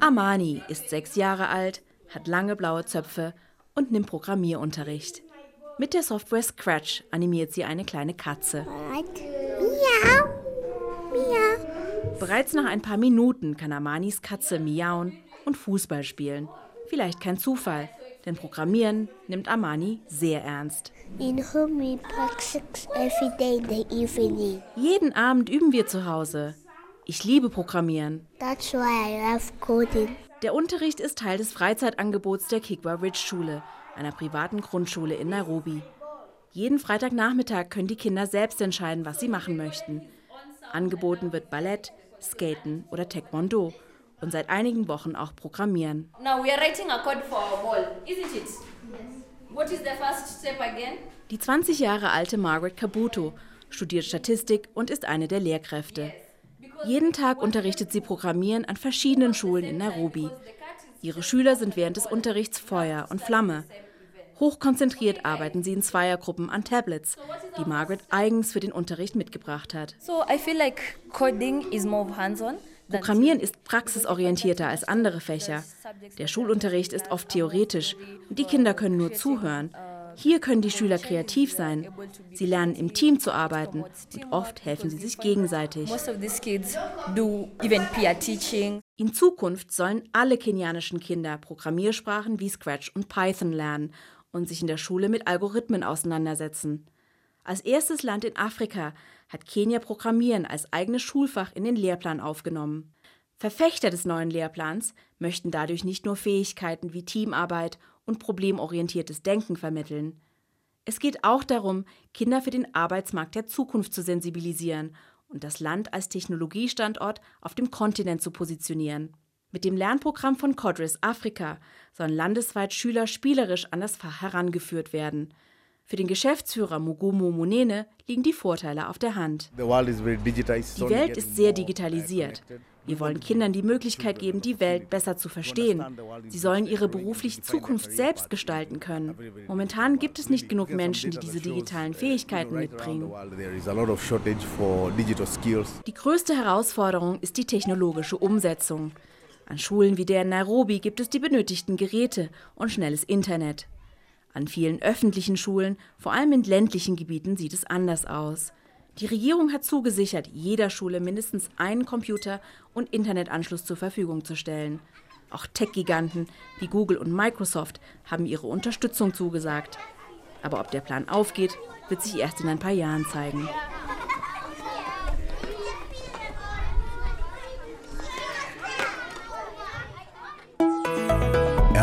Amani ist sechs Jahre alt, hat lange blaue Zöpfe und nimmt Programmierunterricht. Mit der Software Scratch animiert sie eine kleine Katze. Miau. Miau. Bereits nach ein paar Minuten kann Amanis Katze miauen und Fußball spielen. Vielleicht kein Zufall, denn Programmieren nimmt Amani sehr ernst. In home we practice every day in the evening. Jeden Abend üben wir zu Hause. Ich liebe Programmieren. That's why I love coding. Der Unterricht ist Teil des Freizeitangebots der Kigwa Ridge Schule, einer privaten Grundschule in Nairobi. Jeden Freitagnachmittag können die Kinder selbst entscheiden, was sie machen möchten. Angeboten wird Ballett, Skaten oder Taekwondo und seit einigen Wochen auch Programmieren. Now we are writing a code for our ball, isn't it? Yes. What is the first step again? Die 20 Jahre alte Margaret Kabuto studiert Statistik und ist eine der Lehrkräfte. Jeden Tag unterrichtet sie Programmieren an verschiedenen Schulen in Nairobi. Ihre Schüler sind während des Unterrichts Feuer und Flamme. Hochkonzentriert arbeiten sie in Zweiergruppen an Tablets, die Margaret eigens für den Unterricht mitgebracht hat. So I feel like coding is more hands-on. Programmieren ist praxisorientierter als andere Fächer. Der Schulunterricht ist oft theoretisch und die Kinder können nur zuhören. Hier können die Schüler kreativ sein. Sie lernen im Team zu arbeiten und oft helfen sie sich gegenseitig. In Zukunft sollen alle kenianischen Kinder Programmiersprachen wie Scratch und Python lernen und sich in der Schule mit Algorithmen auseinandersetzen. Als erstes Land in Afrika hat Kenia Programmieren als eigenes Schulfach in den Lehrplan aufgenommen. Verfechter des neuen Lehrplans möchten dadurch nicht nur Fähigkeiten wie Teamarbeit und problemorientiertes Denken vermitteln. Es geht auch darum, Kinder für den Arbeitsmarkt der Zukunft zu sensibilisieren und das Land als Technologiestandort auf dem Kontinent zu positionieren. Mit dem Lernprogramm von Codris Afrika sollen landesweit Schüler spielerisch an das Fach herangeführt werden. Für den Geschäftsführer Mugumu Munene liegen die Vorteile auf der Hand. Die Welt ist sehr digitalisiert. Wir wollen Kindern die Möglichkeit geben, die Welt besser zu verstehen. Sie sollen ihre berufliche Zukunft selbst gestalten können. Momentan gibt es nicht genug Menschen, die diese digitalen Fähigkeiten mitbringen. Die größte Herausforderung ist die technologische Umsetzung. An Schulen wie der in Nairobi gibt es die benötigten Geräte und schnelles Internet. An vielen öffentlichen Schulen, vor allem in ländlichen Gebieten, sieht es anders aus. Die Regierung hat zugesichert, jeder Schule mindestens einen Computer und Internetanschluss zur Verfügung zu stellen. Auch Tech-Giganten wie Google und Microsoft haben ihre Unterstützung zugesagt. Aber ob der Plan aufgeht, wird sich erst in ein paar Jahren zeigen.